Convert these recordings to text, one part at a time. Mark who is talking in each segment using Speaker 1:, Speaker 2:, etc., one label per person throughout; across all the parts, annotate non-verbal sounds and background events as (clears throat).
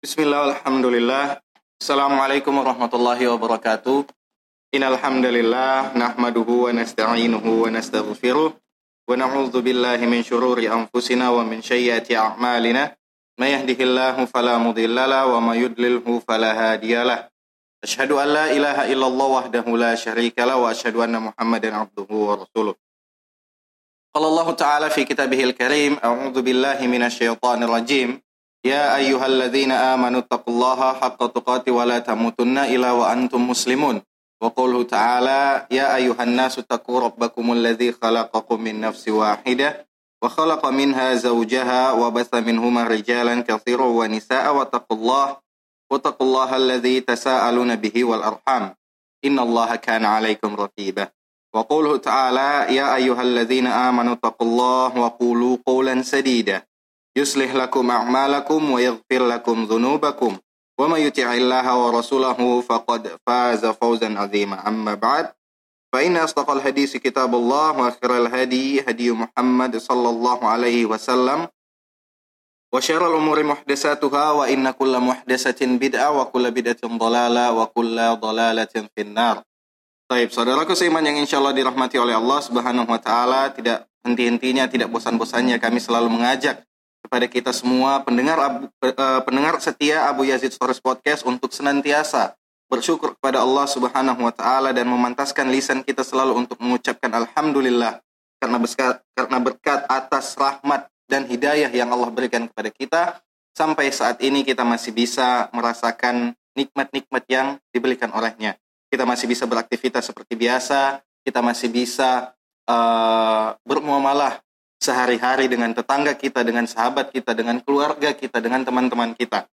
Speaker 1: Bismillah, alhamdulillah. Assalamualaikum warahmatullahi wabarakatuh. Innal hamdalillah nahmaduhu wa nasta'inuhu wa nastaghfiruh wa na'udzu billahi min syururi anfusina wa min sayyiati a'malina. May yahdihillahu fala mudhillalah wa may yudlilhu fala hadiyalah. Asyhadu an la ilaha illallah wahdahu la syarikalah wa asyhadu anna Muhammadan abduhu wa rasuluh. Qala Allah Ta'ala fi kitabihil karim, a'udzu billahi minasyaitonir rajim. يا أيها الذين آمنوا اتقوا الله حق تقاته ولا تموتن إلا وأنتم مسلمون. وقوله تعالى يا أيها الناس اتقوا ربكم الذي خلقكم من نفس واحدة وخلق منها زوجها وبث منهما رجالا كثيرا ونساء واتقوا الله واتقوا الله الذي تساءلون به والأرحام. إن الله كان عليكم رقيبا. وقوله تعالى يا أيها الذين آمنوا اتقوا الله وقولوا قولا سديدا. يصلح لكم أعمالكم ويغفر لكم ذنوبكم ومن يطع الله ورسوله فقد فاز فوزا عظيما أما بعد فإن أصدق الحديث كتاب الله وخير الهدي هدي محمد صلى الله عليه وسلم وشر الأمور محدثاتها وإن كل محدثة بدعة وكل بدعة ضلالة وكل ضلالة في النار Baik, saudaraku seiman yang insya Allah dirahmati oleh Allah Subhanahu wa Ta'ala, tidak henti-hentinya, tidak bosan-bosannya, kami selalu mengajak kepada kita semua pendengar Abu, uh, pendengar setia Abu Yazid Stories Podcast untuk senantiasa bersyukur kepada Allah Subhanahu wa taala dan memantaskan lisan kita selalu untuk mengucapkan alhamdulillah karena berkat, karena berkat atas rahmat dan hidayah yang Allah berikan kepada kita sampai saat ini kita masih bisa merasakan nikmat-nikmat yang diberikan olehnya. Kita masih bisa beraktivitas seperti biasa, kita masih bisa uh, bermuamalah sehari-hari dengan tetangga kita, dengan sahabat kita, dengan keluarga kita, dengan teman-teman kita.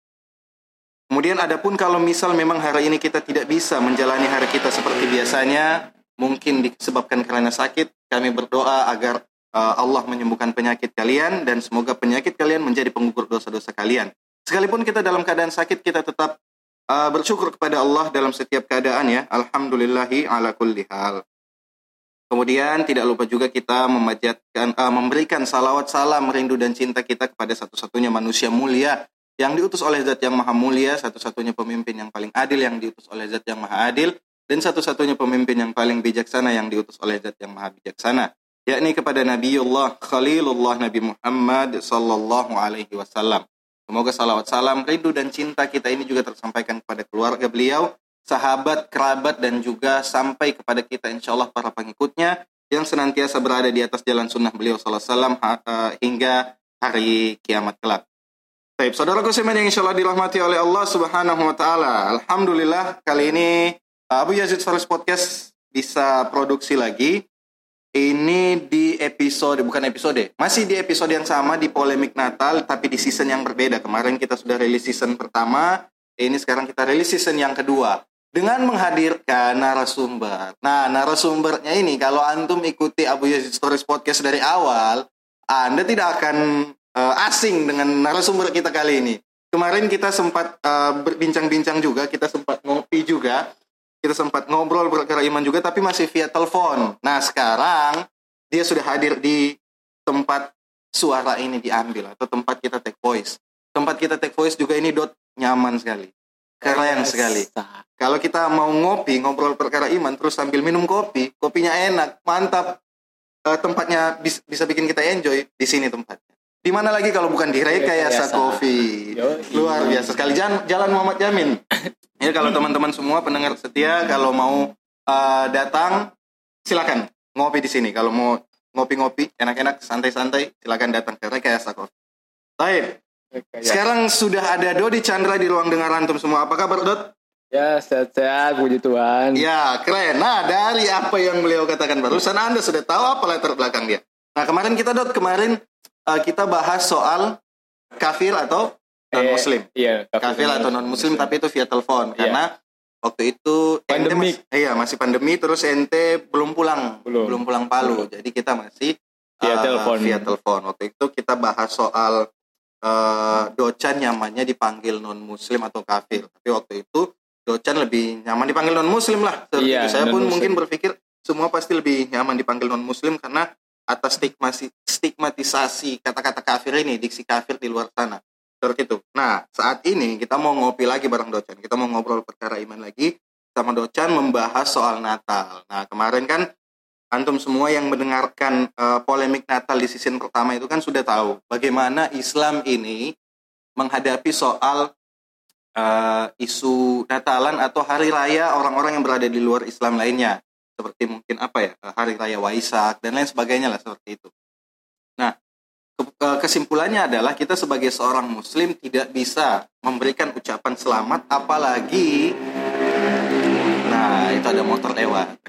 Speaker 1: Kemudian adapun kalau misal memang hari ini kita tidak bisa menjalani hari kita seperti biasanya, mungkin disebabkan karena sakit, kami berdoa agar uh, Allah menyembuhkan penyakit kalian dan semoga penyakit kalian menjadi penggugur dosa-dosa kalian. Sekalipun kita dalam keadaan sakit, kita tetap uh, bersyukur kepada Allah dalam setiap keadaan ya. Alhamdulillahi ala kulli hal. Kemudian tidak lupa juga kita memanjatkan uh, memberikan salawat salam rindu dan cinta kita kepada satu-satunya manusia mulia yang diutus oleh Zat yang Maha Mulia, satu-satunya pemimpin yang paling adil yang diutus oleh Zat yang Maha Adil dan satu-satunya pemimpin yang paling bijaksana yang diutus oleh Zat yang Maha Bijaksana, yakni kepada Nabiullah Khalilullah Nabi Muhammad sallallahu alaihi wasallam. Semoga salawat salam rindu dan cinta kita ini juga tersampaikan kepada keluarga beliau sahabat, kerabat, dan juga sampai kepada kita insya Allah para pengikutnya yang senantiasa berada di atas jalan sunnah beliau SAW uh, hingga hari kiamat kelak. Baik, saudara kusiman yang insya Allah dirahmati oleh Allah Subhanahu Wa Taala. Alhamdulillah kali ini uh, Abu Yazid Faris Podcast bisa produksi lagi. Ini di episode, bukan episode, masih di episode yang sama di polemik Natal, tapi di season yang berbeda. Kemarin kita sudah rilis season pertama, ini sekarang kita rilis season yang kedua dengan menghadirkan narasumber. Nah, narasumbernya ini kalau antum ikuti Abu Yazid Stories Podcast dari awal, Anda tidak akan uh, asing dengan narasumber kita kali ini. Kemarin kita sempat uh, berbincang-bincang juga, kita sempat ngopi juga, kita sempat ngobrol perkara iman juga, tapi masih via telepon. Nah, sekarang dia sudah hadir di tempat suara ini diambil atau tempat kita take voice. Tempat kita take voice juga ini dot nyaman sekali keren sekali. Kalau kita mau ngopi, ngobrol perkara iman, terus sambil minum kopi, kopinya enak, mantap. Uh, tempatnya bis, bisa bikin kita enjoy di sini tempatnya. Di mana lagi kalau bukan di Rekayasa Coffee. Luar biasa sekali. Jalan, Jalan Muhammad Yamin. ya kalau teman-teman semua pendengar setia kalau mau uh, datang silakan ngopi di sini. Kalau mau ngopi-ngopi enak-enak santai-santai silakan datang ke Rekayasa Coffee. Baik, sekarang sudah ada Dodi Chandra di ruang dengar antum semua. Apa kabar Dot?
Speaker 2: Ya sehat-sehat puji Tuhan.
Speaker 1: Ya keren. Nah dari apa yang beliau katakan barusan Anda sudah tahu apa latar belakang dia. Nah kemarin kita Dot kemarin uh, kita bahas soal kafir atau non muslim.
Speaker 2: Eh, iya.
Speaker 1: Kafir, kafir atau non muslim tapi itu via telepon iya. karena waktu itu
Speaker 2: pandemi.
Speaker 1: iya masih pandemi terus ente belum pulang belum, belum pulang Palu. Belum. Jadi kita masih
Speaker 2: via uh, telepon.
Speaker 1: Via telepon. Waktu itu kita bahas soal uh, docan nyamannya dipanggil non muslim atau kafir tapi waktu itu docan lebih nyaman dipanggil non muslim lah
Speaker 2: iya,
Speaker 1: saya pun mungkin berpikir semua pasti lebih nyaman dipanggil non muslim karena atas stigmasi, stigmatisasi kata-kata kafir ini diksi kafir di luar sana seperti itu. Nah, saat ini kita mau ngopi lagi bareng Docan. Kita mau ngobrol perkara iman lagi sama Docan membahas soal Natal. Nah, kemarin kan antum semua yang mendengarkan uh, polemik Natal di season pertama itu kan sudah tahu bagaimana Islam ini menghadapi soal uh, isu Natalan atau hari raya orang-orang yang berada di luar Islam lainnya seperti mungkin apa ya hari raya Waisak dan lain sebagainya lah seperti itu. Nah, Eh, kesimpulannya adalah kita sebagai seorang muslim tidak bisa memberikan ucapan selamat apalagi nah itu ada motor lewat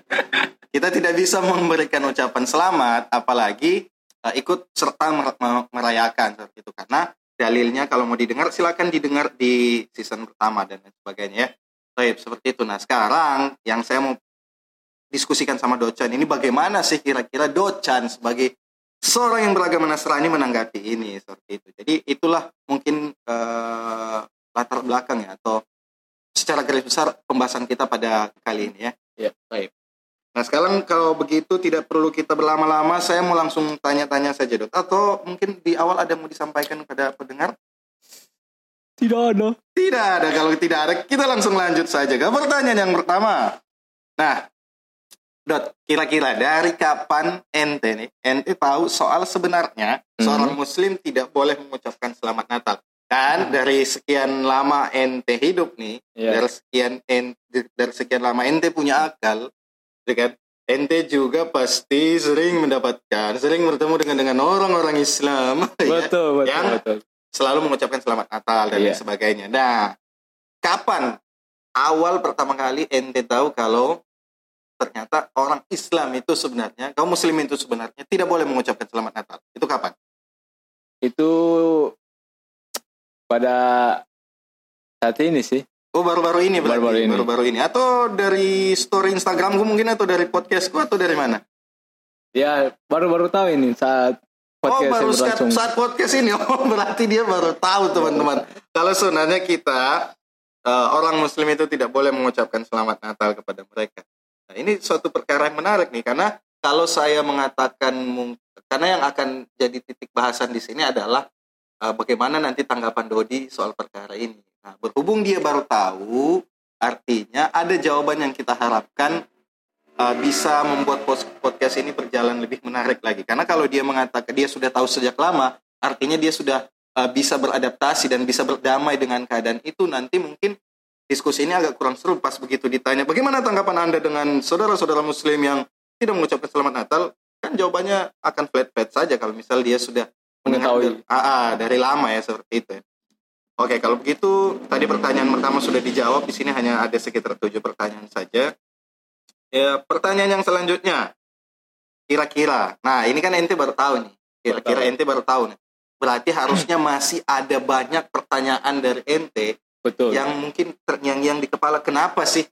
Speaker 1: kita tidak bisa memberikan ucapan selamat apalagi uh, ikut serta merayakan seperti itu karena dalilnya kalau mau didengar silakan didengar di season pertama dan lain sebagainya ya Baik, seperti itu nah sekarang yang saya mau diskusikan sama Docan ini bagaimana sih kira-kira Docan sebagai seorang yang beragama Nasrani menanggapi ini seperti itu. Jadi itulah mungkin uh, latar belakang ya atau secara garis besar pembahasan kita pada kali ini ya.
Speaker 2: Ya, baik.
Speaker 1: Nah sekarang kalau begitu tidak perlu kita berlama-lama, saya mau langsung tanya-tanya saja dok. Atau mungkin di awal ada mau disampaikan kepada pendengar?
Speaker 2: Tidak ada.
Speaker 1: Tidak ada. Kalau tidak ada, kita langsung lanjut saja ke pertanyaan yang pertama. Nah, Dot, kira-kira dari kapan ente nih, ente tahu soal sebenarnya hmm. seorang muslim tidak boleh mengucapkan selamat Natal. Dan hmm. dari sekian lama ente hidup nih, yeah. dari sekian ente, dari sekian lama ente punya akal, ya kan? Ente juga pasti sering mendapatkan, sering bertemu dengan dengan orang-orang Islam, (laughs)
Speaker 2: betul, ya, betul,
Speaker 1: yang
Speaker 2: betul.
Speaker 1: selalu mengucapkan selamat Natal dan yeah. sebagainya. Nah, kapan awal pertama kali ente tahu kalau ternyata orang Islam itu sebenarnya, kaum muslim itu sebenarnya tidak boleh mengucapkan selamat Natal. Itu kapan?
Speaker 2: Itu pada saat ini sih.
Speaker 1: Oh baru-baru ini
Speaker 2: berarti? Baru-baru ini.
Speaker 1: Baru-baru ini. Atau dari story Instagramku mungkin atau dari podcastku atau dari mana?
Speaker 2: Ya baru-baru tahu ini saat
Speaker 1: podcast oh baru saat, saat podcast ini. Oh (laughs) berarti dia baru tahu teman-teman. Kalau sebenarnya kita uh, orang muslim itu tidak boleh mengucapkan selamat Natal kepada mereka. Nah, ini suatu perkara yang menarik nih karena kalau saya mengatakan karena yang akan jadi titik bahasan di sini adalah uh, bagaimana nanti tanggapan Dodi soal perkara ini. Nah, berhubung dia baru tahu, artinya ada jawaban yang kita harapkan uh, bisa membuat podcast ini berjalan lebih menarik lagi. Karena kalau dia mengatakan dia sudah tahu sejak lama, artinya dia sudah uh, bisa beradaptasi dan bisa berdamai dengan keadaan itu nanti mungkin diskusi ini agak kurang seru pas begitu ditanya bagaimana tanggapan Anda dengan saudara-saudara muslim yang tidak mengucapkan selamat Natal kan jawabannya akan flat-flat saja kalau misal dia sudah mendengar dari, ah, ah, dari lama ya seperti itu ya. Oke, kalau begitu tadi pertanyaan pertama sudah dijawab. Di sini hanya ada sekitar tujuh pertanyaan saja. Ya, pertanyaan yang selanjutnya, kira-kira. Nah, ini kan ente baru tahu nih. Kira-kira ente baru tahu nih. Berarti harusnya masih ada banyak pertanyaan dari ente
Speaker 2: Betul.
Speaker 1: Yang mungkin terngiang-ngiang di kepala kenapa sih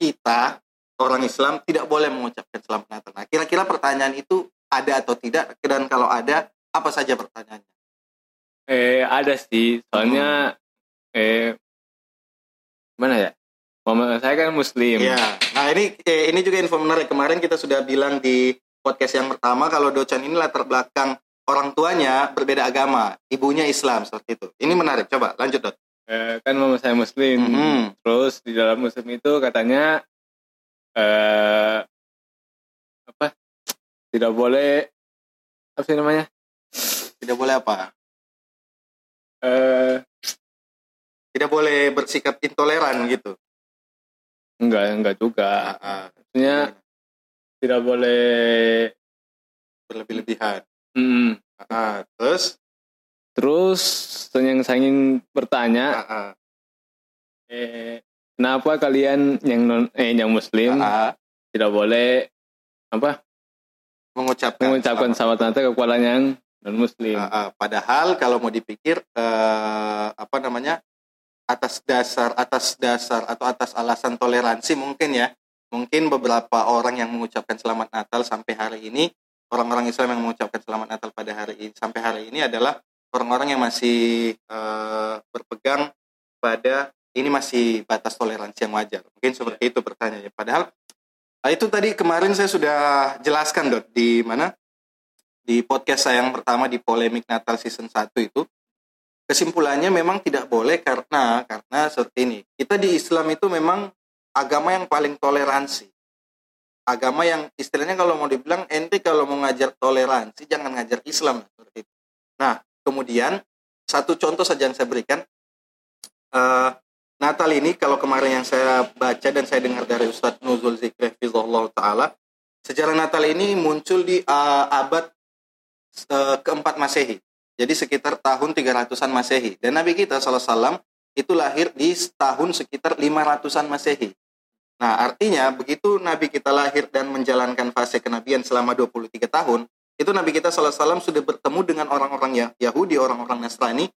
Speaker 1: kita orang Islam tidak boleh mengucapkan selamat Natal. Nah, kira-kira pertanyaan itu ada atau tidak dan kalau ada apa saja pertanyaannya?
Speaker 2: Eh ada sih, soalnya hmm. eh mana ya? Mama saya kan muslim.
Speaker 1: Iya. Nah, ini eh, ini juga info menarik. Kemarin kita sudah bilang di podcast yang pertama kalau Docan ini latar belakang orang tuanya berbeda agama, ibunya Islam seperti itu. Ini menarik. Coba lanjut, Dot
Speaker 2: eh, kan mama saya muslim mm -hmm. terus di dalam muslim itu katanya eh apa tidak boleh apa sih namanya
Speaker 1: tidak boleh apa
Speaker 2: eh
Speaker 1: tidak boleh bersikap intoleran gitu.
Speaker 2: Enggak enggak juga. Uh, maksudnya tidak boleh
Speaker 1: berlebih-lebihan.
Speaker 2: Mm.
Speaker 1: uh, terus?
Speaker 2: Terus yang saya ingin bertanya, uh -uh. eh, kenapa kalian yang non eh yang muslim uh -uh. tidak boleh apa
Speaker 1: mengucapkan
Speaker 2: mengucapkan selamat Natal kepada yang non muslim? Uh
Speaker 1: -uh. Padahal kalau mau dipikir uh, apa namanya atas dasar atas dasar atau atas alasan toleransi mungkin ya mungkin beberapa orang yang mengucapkan selamat Natal sampai hari ini orang-orang Islam yang mengucapkan selamat Natal pada hari ini sampai hari ini adalah orang-orang yang masih uh, berpegang pada ini masih batas toleransi yang wajar. Mungkin seperti yeah. itu pertanyaannya. Padahal nah itu tadi kemarin saya sudah jelaskan dok di mana di podcast saya yang pertama di polemik Natal season 1 itu kesimpulannya memang tidak boleh karena karena seperti ini. Kita di Islam itu memang agama yang paling toleransi. Agama yang istilahnya kalau mau dibilang ente kalau mau ngajar toleransi jangan ngajar Islam seperti itu. Nah, kemudian satu contoh saja yang saya berikan uh, Natal ini kalau kemarin yang saya baca dan saya dengar dari Ustadz Nuzul Zikri Fizullah Ta'ala sejarah Natal ini muncul di uh, abad keempat Masehi jadi sekitar tahun 300-an Masehi. Dan Nabi kita SAW itu lahir di tahun sekitar 500-an Masehi. Nah, artinya begitu Nabi kita lahir dan menjalankan fase kenabian selama 23 tahun, itu Nabi kita SAW sudah bertemu dengan orang-orang ya, Yahudi, orang-orang Nasrani,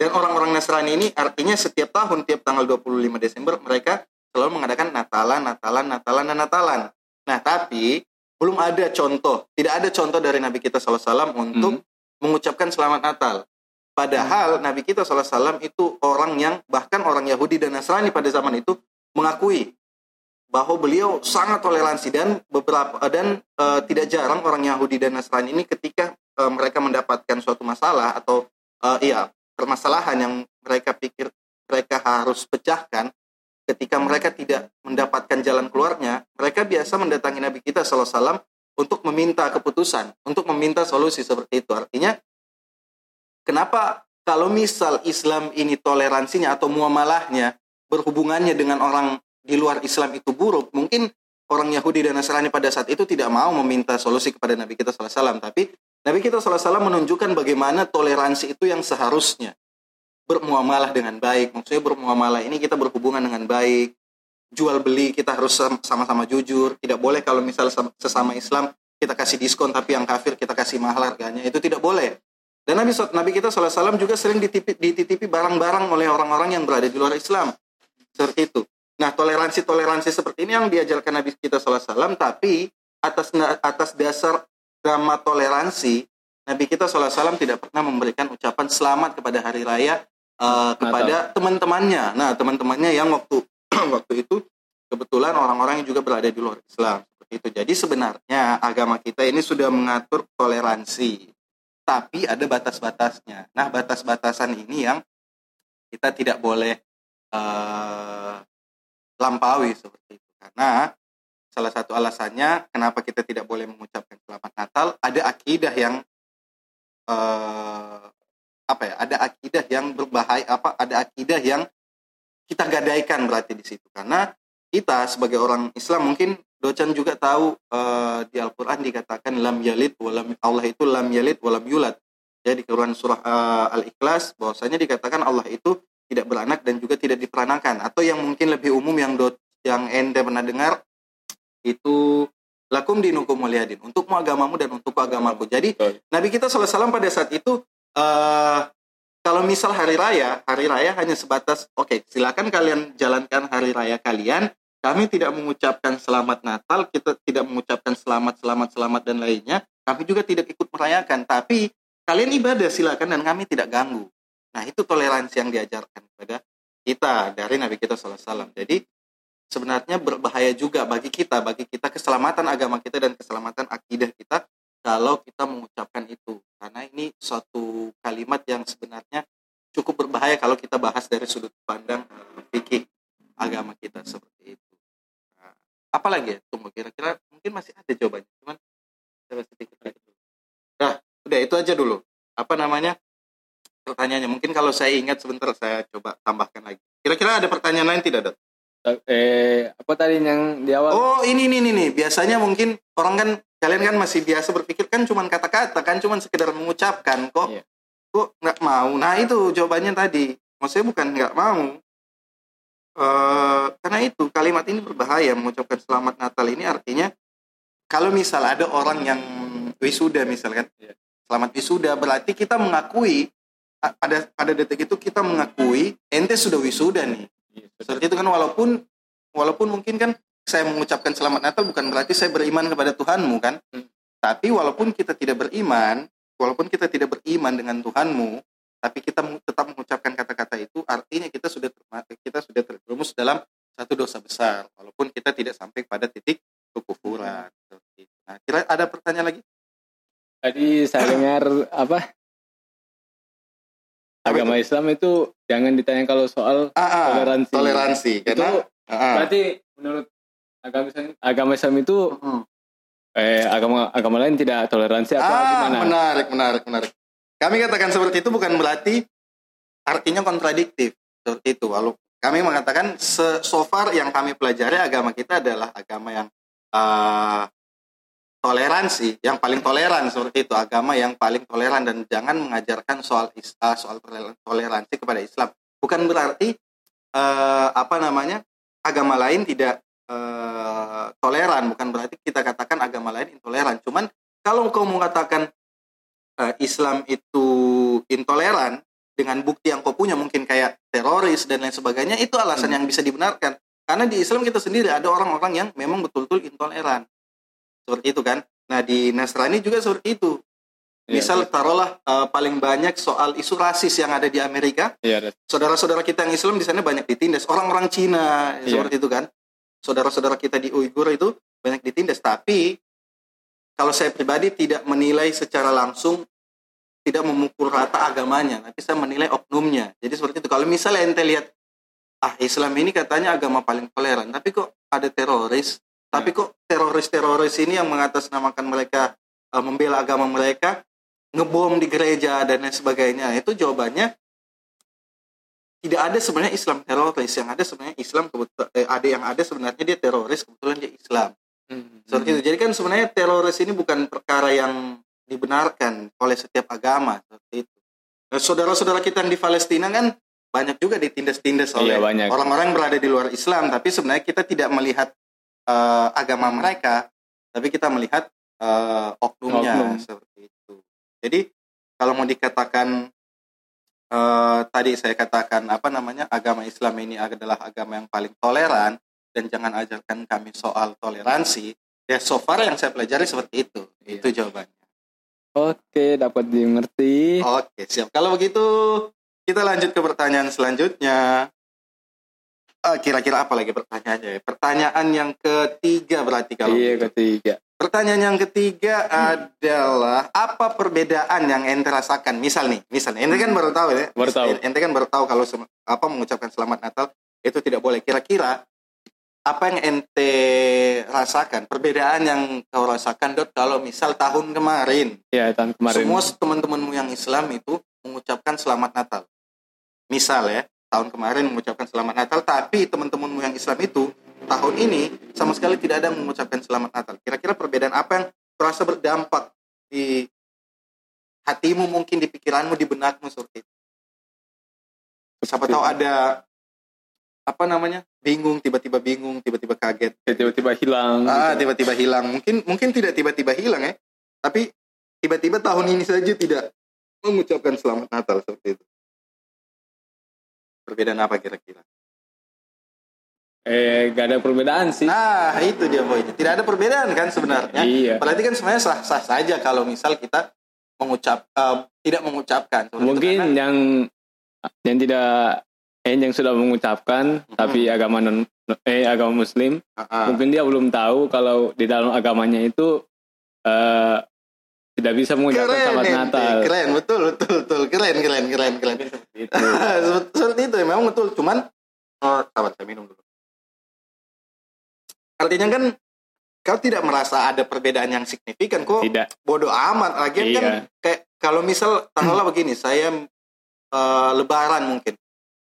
Speaker 1: dan orang-orang Nasrani ini artinya setiap tahun, tiap tanggal 25 Desember, mereka selalu mengadakan Natalan, Natalan, Natalan, dan Natalan. Nah, tapi belum ada contoh, tidak ada contoh dari Nabi kita SAW untuk hmm mengucapkan selamat Natal. Padahal hmm. Nabi kita SAW itu orang yang bahkan orang Yahudi dan Nasrani pada zaman itu mengakui bahwa beliau sangat toleransi dan beberapa dan e, tidak jarang orang Yahudi dan Nasrani ini ketika e, mereka mendapatkan suatu masalah atau e, iya permasalahan yang mereka pikir mereka harus pecahkan ketika mereka tidak mendapatkan jalan keluarnya mereka biasa mendatangi Nabi kita SAW untuk meminta keputusan, untuk meminta solusi seperti itu. Artinya, kenapa kalau misal Islam ini toleransinya atau muamalahnya berhubungannya dengan orang di luar Islam itu buruk, mungkin orang Yahudi dan Nasrani pada saat itu tidak mau meminta solusi kepada Nabi kita SAW. Tapi Nabi kita SAW menunjukkan bagaimana toleransi itu yang seharusnya bermuamalah dengan baik. Maksudnya bermuamalah ini kita berhubungan dengan baik, jual beli kita harus sama-sama jujur. Tidak boleh kalau misalnya sesama Islam kita kasih diskon tapi yang kafir kita kasih mahal harganya. Itu tidak boleh. Dan Nabi Nabi kita SAW juga sering dititipi, dititipi barang-barang oleh orang-orang yang berada di luar Islam. Seperti itu. Nah toleransi toleransi seperti ini yang diajarkan Nabi kita SAW tapi atas atas dasar drama toleransi Nabi kita SAW tidak pernah memberikan ucapan selamat kepada hari raya uh, kepada teman-temannya nah teman-temannya yang waktu (clears throat) waktu itu kebetulan orang-orang yang juga berada di luar Islam seperti itu. Jadi sebenarnya agama kita ini sudah mengatur toleransi, tapi ada batas-batasnya. Nah, batas-batasan ini yang kita tidak boleh uh, lampaui seperti itu. Karena salah satu alasannya kenapa kita tidak boleh mengucapkan selamat Natal ada akidah yang uh, apa ya? Ada akidah yang berbahaya apa? Ada akidah yang kita gadaikan berarti di situ karena kita sebagai orang Islam mungkin docan juga tahu uh, di Al-Qur'an dikatakan lam yalid walam Allah itu lam yalid walam yulad. Ya di Quran surah uh, Al-Ikhlas bahwasanya dikatakan Allah itu tidak beranak dan juga tidak diperanakan atau yang mungkin lebih umum yang dot yang ente pernah dengar itu lakum dinukum waliyadin untukmu agamamu dan untuk agamaku. Jadi Nabi kita SAW pada saat itu uh, kalau misal hari raya, hari raya hanya sebatas, oke, okay, silakan kalian jalankan hari raya kalian. Kami tidak mengucapkan selamat Natal, kita tidak mengucapkan selamat, selamat, selamat dan lainnya. Kami juga tidak ikut merayakan, tapi kalian ibadah silakan dan kami tidak ganggu. Nah itu toleransi yang diajarkan kepada kita dari Nabi kita SAW. Jadi sebenarnya berbahaya juga bagi kita, bagi kita keselamatan agama kita dan keselamatan akidah kita kalau kita mengucapkan itu karena ini suatu kalimat yang sebenarnya cukup berbahaya kalau kita bahas dari sudut pandang uh, fikih agama kita seperti itu. Nah, apalagi ya tunggu kira-kira mungkin masih ada jawabannya cuman saya sedikit lagi dulu. Nah, udah itu aja dulu. Apa namanya? Pertanyaannya mungkin kalau saya ingat sebentar saya coba tambahkan lagi. Kira-kira ada pertanyaan lain tidak, Dok?
Speaker 2: Eh, apa tadi yang di awal?
Speaker 1: Oh, ini ini ini nih. Biasanya mungkin orang kan kalian kan masih biasa berpikir kan cuma kata-kata kan cuma sekedar mengucapkan kok yeah. kok nggak mau nah itu jawabannya tadi maksudnya bukan nggak mau uh, karena itu kalimat ini berbahaya mengucapkan selamat Natal ini artinya kalau misal ada orang yang wisuda misalkan yeah. selamat wisuda berarti kita mengakui pada pada detik itu kita mengakui ente sudah wisuda nih yeah, seperti itu kan walaupun walaupun mungkin kan saya mengucapkan selamat Natal bukan berarti saya beriman kepada Tuhanmu kan. Hmm. Tapi walaupun kita tidak beriman, walaupun kita tidak beriman dengan Tuhanmu, tapi kita tetap mengucapkan kata-kata itu, artinya kita sudah kita sudah terjerumus dalam satu dosa besar, walaupun kita tidak sampai pada titik kekufuran. Nah, kira ada pertanyaan lagi?
Speaker 2: Tadi saya dengar apa? Agama itu? Islam itu jangan ditanya kalau soal
Speaker 1: ah, ah, toleransi.
Speaker 2: Toleransi. Karena itu, ah, ah. berarti menurut agama Islam, agama Islam itu hmm. eh agama agama lain tidak toleransi atau ah, gimana?
Speaker 1: Menarik, menarik, menarik. Kami katakan seperti itu bukan berarti artinya kontradiktif seperti itu. Lalu kami mengatakan so far yang kami pelajari agama kita adalah agama yang uh, toleransi, yang paling toleran seperti itu, agama yang paling toleran dan jangan mengajarkan soal uh, soal toleransi kepada Islam. Bukan berarti uh, apa namanya agama lain tidak uh, toleran, bukan berarti kita katakan agama lain intoleran. Cuman kalau kau mengatakan uh, Islam itu intoleran dengan bukti yang kau punya mungkin kayak teroris dan lain sebagainya, itu alasan hmm. yang bisa dibenarkan. Karena di Islam kita sendiri ada orang-orang yang memang betul-betul intoleran seperti itu kan? Nah di Nasrani juga seperti itu. Iya, misal ya, taruhlah uh, paling banyak soal isu rasis yang ada di Amerika. Ya, saudara-saudara kita yang Islam di sana banyak ditindas. Orang-orang Cina ya. seperti itu kan? Saudara-saudara kita di Uighur itu banyak ditindas. Tapi kalau saya pribadi tidak menilai secara langsung tidak memukul rata agamanya. Tapi saya menilai oknumnya. Jadi seperti itu. Kalau misalnya ente lihat ah Islam ini katanya agama paling toleran tapi kok ada teroris tapi hmm. kok teroris-teroris ini yang mengatasnamakan mereka uh, membela agama mereka, ngebom di gereja dan lain sebagainya. Itu jawabannya tidak ada sebenarnya Islam teroris. Yang ada sebenarnya Islam kebetulan eh, ada yang ada sebenarnya dia teroris kebetulan dia Islam. Hmm. Seperti itu. Jadi kan sebenarnya teroris ini bukan perkara yang dibenarkan oleh setiap agama seperti itu. Nah, saudara-saudara kita yang di Palestina kan banyak juga ditindas-tindas oleh iya, orang-orang yang berada di luar Islam, tapi sebenarnya kita tidak melihat uh, agama mereka, tapi kita melihat uh, oknumnya Oknum. seperti itu. Jadi kalau mau dikatakan uh, tadi saya katakan apa namanya agama Islam ini adalah agama yang paling toleran dan jangan ajarkan kami soal toleransi. Ya so far yang saya pelajari seperti itu. Iya. Itu jawabannya.
Speaker 2: Oke, dapat dimengerti.
Speaker 1: Oke, siap. Kalau begitu kita lanjut ke pertanyaan selanjutnya. Uh, kira-kira apa lagi pertanyaannya? Pertanyaan yang ketiga berarti kalau
Speaker 2: Iya, gitu. ketiga.
Speaker 1: Pertanyaan yang ketiga hmm. adalah apa perbedaan yang ente rasakan? Misal nih, misal ente kan baru tahu ya.
Speaker 2: Baru tahu.
Speaker 1: Ente kan baru tahu kalau apa mengucapkan selamat Natal itu tidak boleh. Kira-kira apa yang ente rasakan? Perbedaan yang kau rasakan dot kalau misal tahun kemarin.
Speaker 2: Iya, tahun kemarin.
Speaker 1: Semua teman-temanmu yang Islam itu mengucapkan selamat Natal. Misal ya, tahun kemarin mengucapkan selamat Natal, tapi teman-temanmu yang Islam itu tahun ini sama sekali tidak ada mengucapkan selamat Natal. Kira-kira perbedaan apa yang terasa berdampak di hatimu mungkin di pikiranmu di benakmu seperti itu? Siapa tahu ada apa namanya bingung tiba-tiba bingung tiba-tiba kaget
Speaker 2: tiba-tiba hilang
Speaker 1: ah gitu. tiba-tiba hilang mungkin mungkin tidak tiba-tiba hilang ya tapi tiba-tiba tahun ini saja tidak mengucapkan selamat Natal seperti itu Perbedaan apa kira-kira?
Speaker 2: Eh, gak ada perbedaan sih.
Speaker 1: Nah, itu dia boy. Tidak ada perbedaan kan sebenarnya.
Speaker 2: Iya.
Speaker 1: Berarti kan sebenarnya sah-sah saja kalau misal kita mengucap uh, tidak mengucapkan.
Speaker 2: Mungkin yang yang tidak eh yang sudah mengucapkan uh-huh. tapi agama non eh agama muslim uh-huh. mungkin dia belum tahu kalau di dalam agamanya itu uh, tidak bisa mengucapkan keren, selamat Natal.
Speaker 1: Keren, betul, betul, betul. Keren, keren, keren, keren. Itu. (laughs) Seperti itu memang betul. Cuman, oh, sahabat saya minum dulu. Artinya kan kau tidak merasa ada perbedaan yang signifikan kok.
Speaker 2: Tidak.
Speaker 1: Bodoh amat. Lagi kan iya. kan kayak kalau misal taruhlah begini, saya uh, Lebaran mungkin.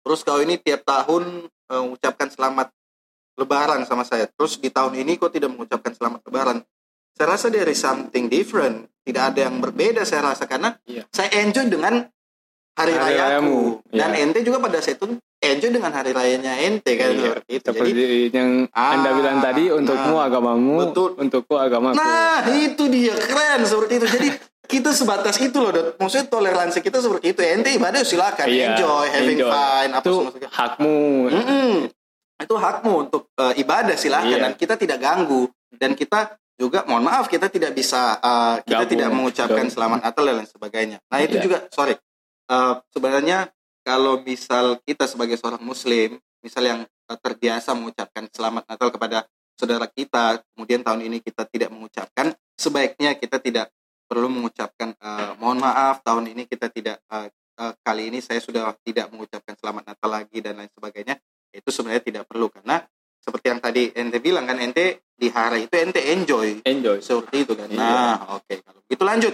Speaker 1: Terus kau ini tiap tahun uh, mengucapkan selamat Lebaran sama saya. Terus di tahun ini kok tidak mengucapkan selamat Lebaran saya rasa there is something different tidak ada yang berbeda saya rasa karena yeah. saya enjoy dengan hari, hari rayaku rayamu. dan yeah. ente juga pada saat itu enjoy dengan hari rayanya ente kan
Speaker 2: itu seperti jadi yang ah, anda bilang tadi untukmu nah, agamamu betul untukku agamaku
Speaker 1: nah itu dia keren seperti itu jadi kita sebatas itu loh Dot. maksudnya toleransi kita seperti itu ente ibadah silakan yeah, enjoy having enjoy. fun
Speaker 2: apa itu hakmu
Speaker 1: mm -mm. itu hakmu untuk uh, ibadah silakan yeah. dan kita tidak ganggu dan kita juga mohon maaf kita tidak bisa uh, kita Gabung. tidak mengucapkan Gabung. selamat Natal dan lain sebagainya. Nah itu yeah. juga sorry uh, sebenarnya kalau misal kita sebagai seorang Muslim misal yang uh, terbiasa mengucapkan selamat Natal kepada saudara kita kemudian tahun ini kita tidak mengucapkan sebaiknya kita tidak perlu mengucapkan uh, mohon maaf tahun ini kita tidak uh, uh, kali ini saya sudah tidak mengucapkan selamat Natal lagi dan lain sebagainya itu sebenarnya tidak perlu karena seperti yang tadi ente bilang kan ente di hari itu ente enjoy.
Speaker 2: Enjoy.
Speaker 1: Seperti itu kan?
Speaker 2: Iya.
Speaker 1: nah oke. Kalau gitu lanjut.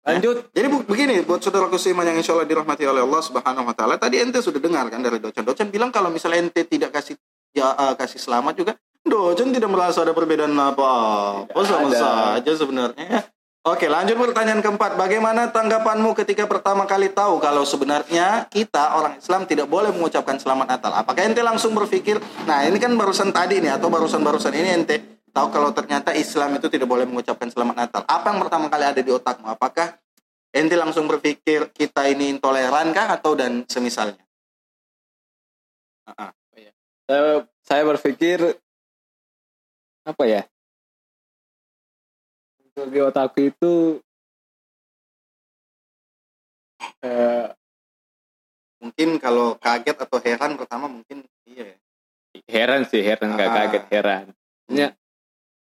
Speaker 2: Lanjut
Speaker 1: jadi bu- begini buat saudaraku seiman yang insya Allah dirahmati oleh Allah Subhanahu Wa Taala tadi ente sudah dengar kan dari dosen-dosen bilang kalau misalnya ente tidak kasih ya, uh, kasih selamat juga dosen tidak merasa ada perbedaan apa-apa.
Speaker 2: Tidak
Speaker 1: sama saja sebenarnya. Oke lanjut pertanyaan keempat. Bagaimana tanggapanmu ketika pertama kali tahu Kalau sebenarnya kita orang Islam tidak boleh mengucapkan selamat Natal? Apakah ente langsung berpikir Nah ini kan barusan tadi nih Atau barusan-barusan ini ente Tahu kalau ternyata Islam itu tidak boleh mengucapkan selamat Natal. Apa yang pertama kali ada di otakmu? Apakah ente langsung berpikir Kita ini intoleran kah Atau dan semisalnya? Ah.
Speaker 2: saya, saya berpikir apa ya? Untuk di otakku itu eh,
Speaker 1: Mungkin kalau kaget atau heran Pertama mungkin Iya ya.
Speaker 2: heran sih heran nggak
Speaker 1: Ah.
Speaker 2: kaget heran. Ya,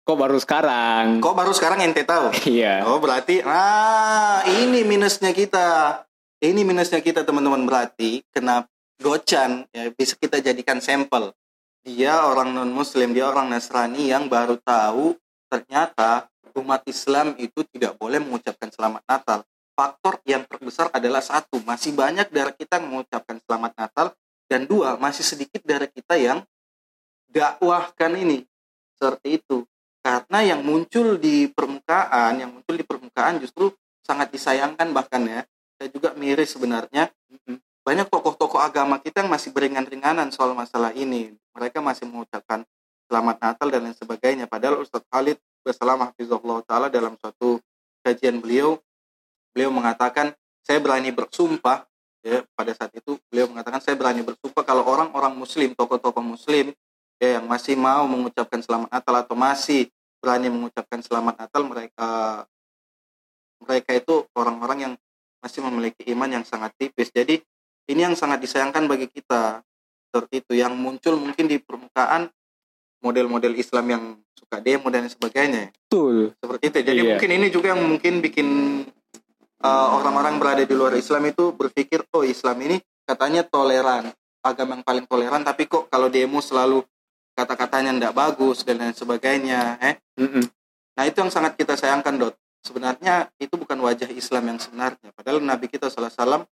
Speaker 2: kok baru sekarang?
Speaker 1: Kok baru sekarang ente tahu? (laughs)
Speaker 2: Iya.
Speaker 1: Oh berarti ah ini minusnya kita. Ini minusnya kita teman-teman. Berarti kenapa Gocan ya bisa kita jadikan sampel. Dia orang non muslim, dia orang Nasrani yang baru tahu ternyata umat Islam itu tidak boleh mengucapkan selamat Natal. Faktor yang terbesar adalah satu, masih banyak dari kita yang mengucapkan selamat Natal. Dan dua, masih sedikit dari kita yang dakwahkan ini. Seperti itu karena yang muncul di permukaan yang muncul di permukaan justru sangat disayangkan bahkan ya. Saya juga miris sebenarnya. Banyak tokoh-tokoh agama kita yang masih beringan-ringanan soal masalah ini. Mereka masih mengucapkan selamat Natal dan lain sebagainya. Padahal Ustadz Khalid Basalam Hafizullah Ta'ala dalam suatu kajian beliau. Beliau mengatakan saya berani bersumpah ya pada saat itu beliau mengatakan saya berani bersumpah kalau orang-orang muslim tokoh-tokoh muslim ya yang masih mau mengucapkan selamat Natal atau masih berani mengucapkan selamat Natal mereka mereka itu orang-orang yang masih memiliki iman yang sangat tipis. Jadi ini yang sangat disayangkan bagi kita seperti itu yang muncul mungkin di permukaan model-model Islam yang suka demo dan sebagainya
Speaker 2: betul
Speaker 1: seperti itu. Jadi
Speaker 2: Iya.
Speaker 1: mungkin ini juga yang mungkin bikin uh, orang-orang berada di luar Islam itu berpikir oh Islam ini katanya toleran, agama yang paling toleran tapi kok kalau demo selalu kata-katanya tidak bagus dan lain sebagainya, eh.
Speaker 2: Mm-mm.
Speaker 1: Nah, itu yang sangat kita sayangkan, Dot. Sebenarnya itu bukan wajah Islam yang sebenarnya. Padahal Nabi kita SAW,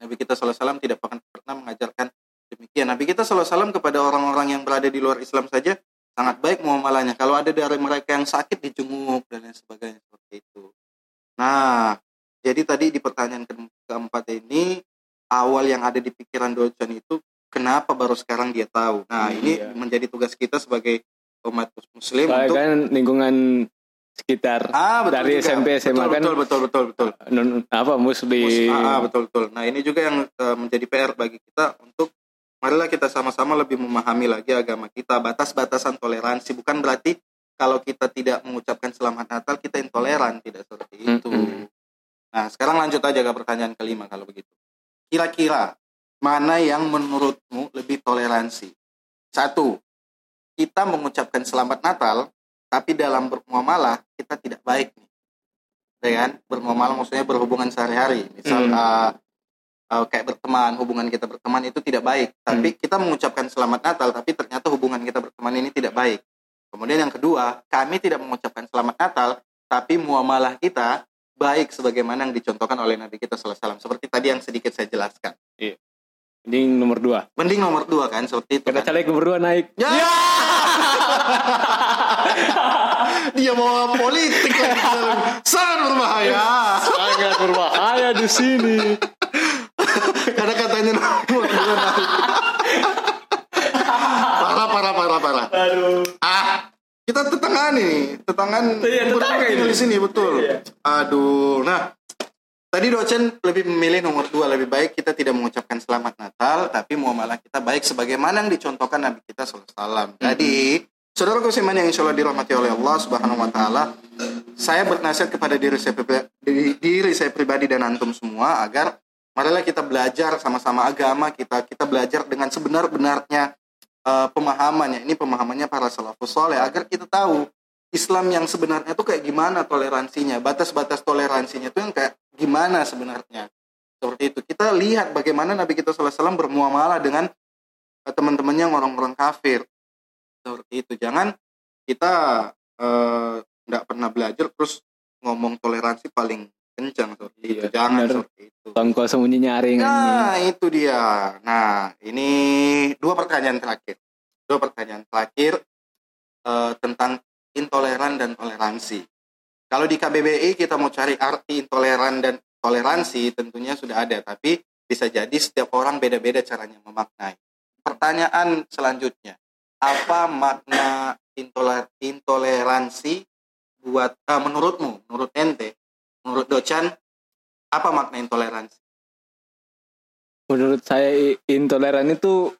Speaker 1: Nabi kita SAW tidak pernah, mengajarkan demikian. Nabi kita SAW kepada orang-orang yang berada di luar Islam saja sangat baik muamalahnya. Kalau ada dari mereka yang sakit dijenguk dan lain sebagainya seperti itu. Nah, jadi tadi di pertanyaan ke- keempat ini awal yang ada di pikiran Docan itu kenapa baru sekarang dia tahu. Nah, ini
Speaker 2: Iya.
Speaker 1: menjadi tugas kita sebagai umat muslim
Speaker 2: Soalnya
Speaker 1: untuk
Speaker 2: kan lingkungan sekitar
Speaker 1: Ah, betul
Speaker 2: Dari
Speaker 1: juga.
Speaker 2: SMP, SMA
Speaker 1: betul,
Speaker 2: kan-
Speaker 1: betul betul betul betul.
Speaker 2: non apa muslim
Speaker 1: Mus- ah, ah, betul betul. Nah, ini juga yang eh, menjadi PR bagi kita untuk marilah kita sama-sama lebih memahami lagi agama kita, batas-batasan toleransi bukan berarti kalau kita tidak mengucapkan selamat Natal kita intoleran, tidak seperti itu.
Speaker 2: Mm-mm.
Speaker 1: Nah, sekarang lanjut aja ke pertanyaan kelima kalau begitu. Kira-kira mana yang menurutmu lebih toleransi? Satu, kita mengucapkan selamat Natal, tapi dalam bermuamalah kita tidak baik nih. Ya kan? Bermuamalah maksudnya berhubungan sehari-hari. Misal
Speaker 2: Hmm.
Speaker 1: uh, uh, kayak berteman, hubungan kita berteman itu tidak baik. Tapi kita mengucapkan selamat Natal, tapi ternyata hubungan kita berteman ini tidak baik. Kemudian yang kedua, kami tidak mengucapkan selamat Natal, tapi muamalah kita baik sebagaimana yang dicontohkan oleh Nabi kita SAW. Seperti tadi yang sedikit saya jelaskan.
Speaker 2: Ini nomor dua
Speaker 1: Mending nomor dua kan, seperti itu.
Speaker 2: karena
Speaker 1: Kan?
Speaker 2: caleg nomor dua naik
Speaker 1: Ya! (laughs) Dia mau politik lagi. Sangat berbahaya.
Speaker 2: sangat berbahaya di sini
Speaker 1: Karena katanya nomor dua naik. Parah, parah, parah, parah.
Speaker 2: aduh
Speaker 1: Ah, kita tetanggaan nih, tetanggaan
Speaker 2: Iya, tetangga ini.
Speaker 1: di sini betul.
Speaker 2: Iya.
Speaker 1: Aduh, nah tadi dosen lebih memilih nomor dua lebih baik kita tidak mengucapkan selamat Natal, tapi muamalah kita baik sebagaimana yang dicontohkan Nabi kita SAW. Jadi, saudara kusiman yang insya Allah dirahmati oleh Allah Subhanahu Wa Taala, saya bernasihat kepada diri saya pribadi, diri, diri saya pribadi dan antum semua agar marilah kita belajar sama-sama agama kita, kita belajar dengan sebenar-benarnya eh, pemahamannya ini pemahamannya para salafus soleh agar kita tahu Islam yang sebenarnya tuh kayak gimana toleransinya batas-batas toleransinya tuh yang kayak gimana sebenarnya Seperti itu. Kita lihat bagaimana Nabi kita SAW bermuamalah dengan eh, teman-temannya orang-orang kafir. Seperti itu. Jangan kita tidak uh, pernah belajar terus ngomong toleransi paling kencang seperti iya, itu. Jangan benar. seperti itu.
Speaker 2: Tongko sembunyi nyaring.
Speaker 1: Nah, ini. itu dia. Nah, ini dua pertanyaan terakhir. Dua pertanyaan terakhir uh, tentang intoleran dan toleransi. Kalau di KBBI kita mau cari arti intoleran dan toleransi tentunya sudah ada, tapi bisa jadi setiap orang beda-beda caranya memaknai. Pertanyaan selanjutnya, apa makna intoler intoleransi buat uh, menurutmu, menurut ente, menurut Docan, apa makna intoleransi?
Speaker 2: Menurut saya intoleran itu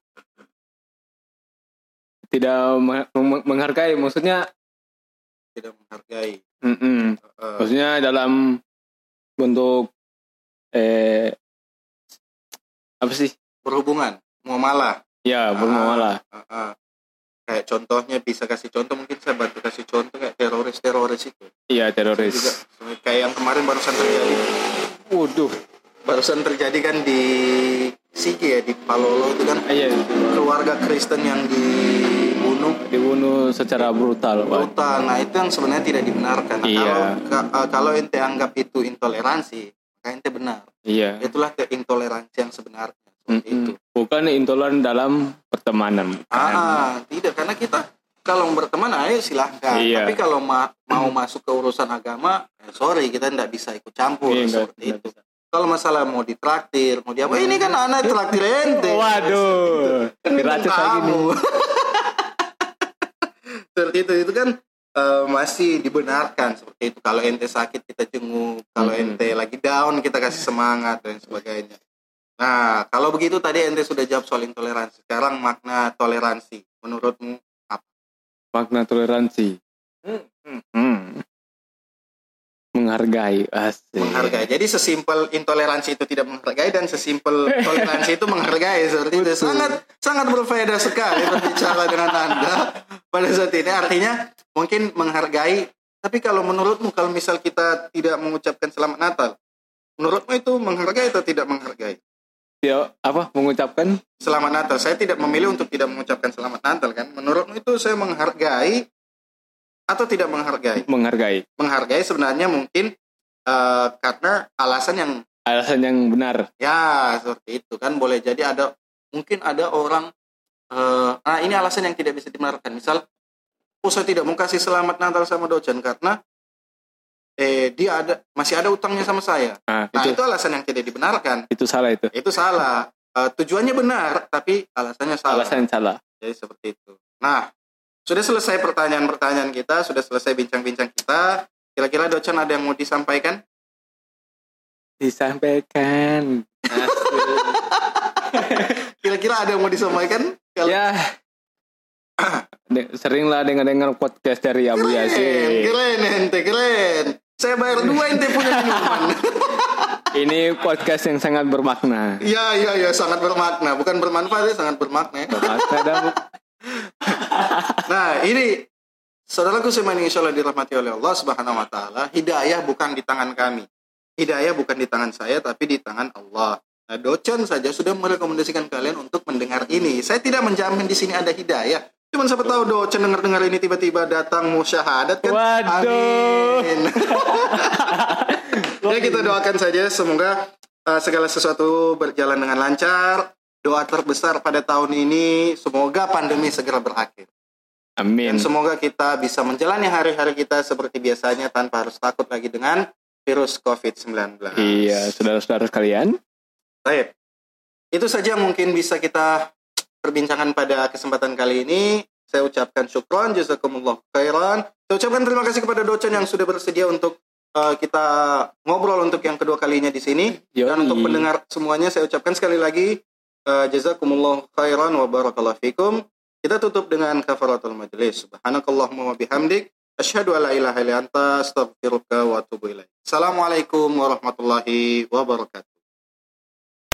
Speaker 2: tidak menghargai, maksudnya
Speaker 1: tidak menghargai.
Speaker 2: Mm -mm. Uh, Maksudnya dalam bentuk eh apa sih?
Speaker 1: Berhubungan, muamalah.
Speaker 2: Ya, bermuamalah. Uh, uh, uh.
Speaker 1: Kayak contohnya bisa kasih contoh mungkin saya bantu kasih contoh kayak teroris teroris itu.
Speaker 2: Iya teroris. Juga,
Speaker 1: kayak yang kemarin barusan terjadi.
Speaker 2: Waduh.
Speaker 1: Barusan terjadi kan di Sigi ya di Palolo itu kan.
Speaker 2: Iya.
Speaker 1: Keluarga Kristen yang di dibunuh
Speaker 2: secara brutal
Speaker 1: brutal. Nah itu yang sebenarnya tidak dibenarkan. Nah, iya. kalau uh, kalau ente anggap itu intoleransi maka ente benar.
Speaker 2: Iya.
Speaker 1: Itulah intoleransi yang sebenarnya. Mm -hmm. itu.
Speaker 2: Bukan intoleran dalam pertemanan.
Speaker 1: Ah, ah tidak. Karena kita kalau berteman ayo silahkan. Iya. tapi kalau ma mau masuk ke urusan agama eh, sorry kita tidak bisa ikut campur iya, seperti itu. bisa. Kalau masalah mau ditraktir, mau diapa, ini kan anak traktir ente.
Speaker 2: Waduh, diracun lagi nih. (laughs)
Speaker 1: seperti itu itu kan uh, masih dibenarkan seperti itu. Kalau ente sakit kita jenguk. Kalau hmm. ente lagi down kita kasih semangat dan sebagainya. Nah kalau begitu tadi ente sudah jawab soal intoleransi. Sekarang makna toleransi. Menurutmu apa?
Speaker 2: Makna toleransi. Hmm. Hmm. Menghargai. Asik.
Speaker 1: menghargai. Jadi sesimpel intoleransi itu tidak menghargai dan sesimpel toleransi itu menghargai. Seperti itu. Sangat sangat berfaedah sekali berbicara dengan anda pada saat ini. Artinya mungkin menghargai tapi kalau menurutmu kalau misal kita tidak mengucapkan selamat Natal menurutmu itu menghargai atau tidak menghargai?
Speaker 2: Ya apa? Mengucapkan?
Speaker 1: Selamat Natal. Saya tidak memilih untuk tidak mengucapkan selamat Natal kan? Menurutmu itu saya menghargai atau tidak menghargai?
Speaker 2: Menghargai.
Speaker 1: Menghargai sebenarnya mungkin uh, karena alasan yang
Speaker 2: alasan yang benar.
Speaker 1: Ya, seperti itu kan boleh jadi ada mungkin ada orang uh, nah ini alasan yang tidak bisa dibenarkan. Misal oh saya tidak mau kasih selamat Natal sama dosen karena eh dia ada masih ada utangnya sama saya. Nah, nah itu, itu alasan yang tidak dibenarkan.
Speaker 2: Itu salah itu.
Speaker 1: Itu salah. Uh, tujuannya benar tapi alasannya salah.
Speaker 2: Alasan salah.
Speaker 1: Jadi seperti itu. Nah, sudah selesai pertanyaan-pertanyaan kita, sudah selesai bincang-bincang kita. Kira-kira Docan ada yang mau disampaikan?
Speaker 2: Disampaikan. (laughs)
Speaker 1: Kira-kira ada yang mau disampaikan?
Speaker 2: Kalo... Ya. (coughs) Sering lah dengar-dengar podcast dari Abu keren, Yasin.
Speaker 1: Keren, ente keren. Saya bayar dua ente punya minuman. (laughs)
Speaker 2: Ini podcast yang sangat bermakna.
Speaker 1: Iya, iya, iya, sangat bermakna. Bukan bermanfaat, ya, sangat bermakna. Bermakna (laughs) nah ini saudaraku semuanya insya Allah dirahmati oleh Allah subhanahu wa ta'ala hidayah bukan di tangan kami hidayah bukan di tangan saya tapi di tangan Allah nah docan saja sudah merekomendasikan kalian untuk mendengar ini saya tidak menjamin di sini ada hidayah Cuman siapa tahu docan dengar-dengar ini tiba-tiba datang mau syahadat kan.
Speaker 2: Waduh. Amin. (laughs)
Speaker 1: ya kita doakan saja semoga uh, segala sesuatu berjalan dengan lancar, doa terbesar pada tahun ini semoga pandemi segera berakhir.
Speaker 2: Amin.
Speaker 1: Dan semoga kita bisa menjalani hari-hari kita seperti biasanya tanpa harus takut lagi dengan virus COVID-19.
Speaker 2: Iya, saudara-saudara sekalian.
Speaker 1: Baik. Itu saja mungkin bisa kita perbincangan pada kesempatan kali ini. Saya ucapkan syukron, jazakumullah khairan. Saya ucapkan terima kasih kepada dosen yang sudah bersedia untuk uh, kita ngobrol untuk yang kedua kalinya di sini. Yoi. Dan untuk pendengar semuanya saya ucapkan sekali lagi Uh, jazakumullah khairan wa barakallahu fikum. Kita tutup dengan kafaratul majlis. Subhanakallahumma wa bihamdik. Asyhadu an la ilaha illa anta astaghfiruka wa atubu ilaik. Assalamualaikum warahmatullahi wabarakatuh.